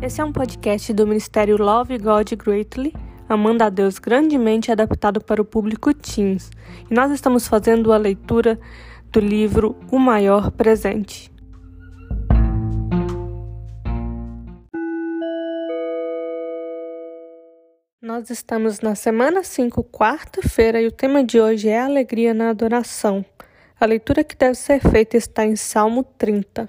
Esse é um podcast do Ministério Love God Greatly, Amando a Deus grandemente adaptado para o público teens. E nós estamos fazendo a leitura do livro O Maior Presente. Nós estamos na semana 5, quarta-feira, e o tema de hoje é Alegria na Adoração. A leitura que deve ser feita está em Salmo 30.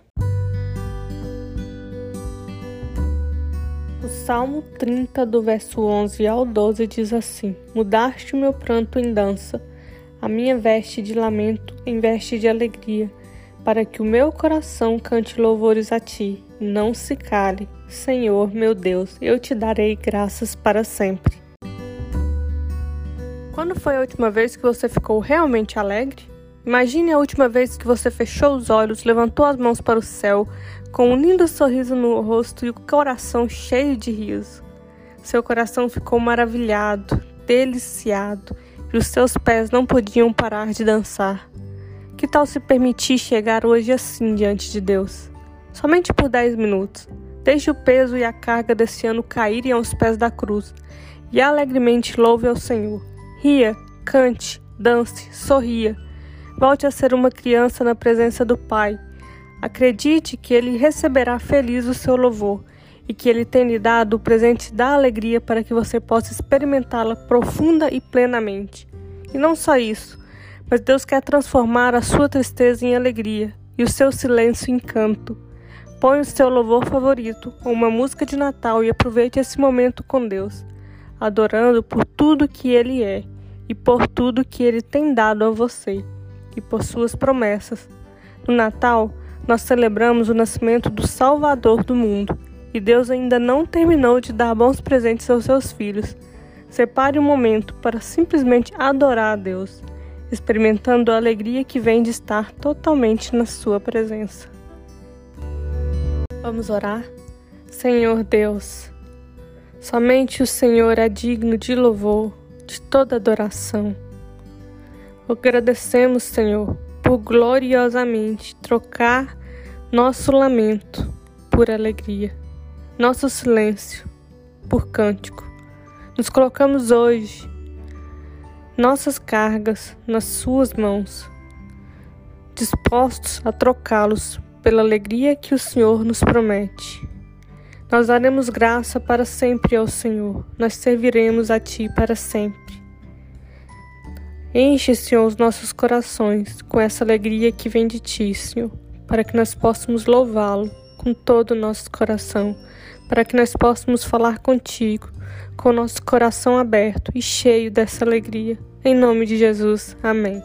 O Salmo 30, do verso 11 ao 12, diz assim: Mudaste o meu pranto em dança, a minha veste de lamento em veste de alegria, para que o meu coração cante louvores a ti, não se cale. Senhor, meu Deus, eu te darei graças para sempre. Quando foi a última vez que você ficou realmente alegre? Imagine a última vez que você fechou os olhos, levantou as mãos para o céu, com um lindo sorriso no rosto e o coração cheio de riso. Seu coração ficou maravilhado, deliciado, e os seus pés não podiam parar de dançar. Que tal se permitir chegar hoje assim diante de Deus? Somente por dez minutos. Deixe o peso e a carga desse ano caírem aos pés da cruz e alegremente louve ao Senhor. Ria, cante, dance, sorria Volte a ser uma criança na presença do Pai. Acredite que Ele receberá feliz o seu louvor e que Ele tem lhe dado o presente da alegria para que você possa experimentá-la profunda e plenamente. E não só isso, mas Deus quer transformar a sua tristeza em alegria e o seu silêncio em canto. Põe o seu louvor favorito ou uma música de Natal e aproveite esse momento com Deus, adorando por tudo que Ele é e por tudo que Ele tem dado a você e por suas promessas. No Natal, nós celebramos o nascimento do Salvador do mundo e Deus ainda não terminou de dar bons presentes aos seus filhos. Separe um momento para simplesmente adorar a Deus, experimentando a alegria que vem de estar totalmente na Sua presença. Vamos orar? Senhor Deus, somente o Senhor é digno de louvor, de toda adoração. Agradecemos, Senhor, por gloriosamente trocar nosso lamento por alegria, nosso silêncio por cântico. Nos colocamos hoje, nossas cargas nas Suas mãos, dispostos a trocá-los pela alegria que o Senhor nos promete. Nós daremos graça para sempre ao Senhor, nós serviremos a Ti para sempre. Enche, Senhor, os nossos corações com essa alegria que vem de Ti, Senhor, para que nós possamos louvá-lo com todo o nosso coração, para que nós possamos falar contigo com o nosso coração aberto e cheio dessa alegria. Em nome de Jesus. Amém.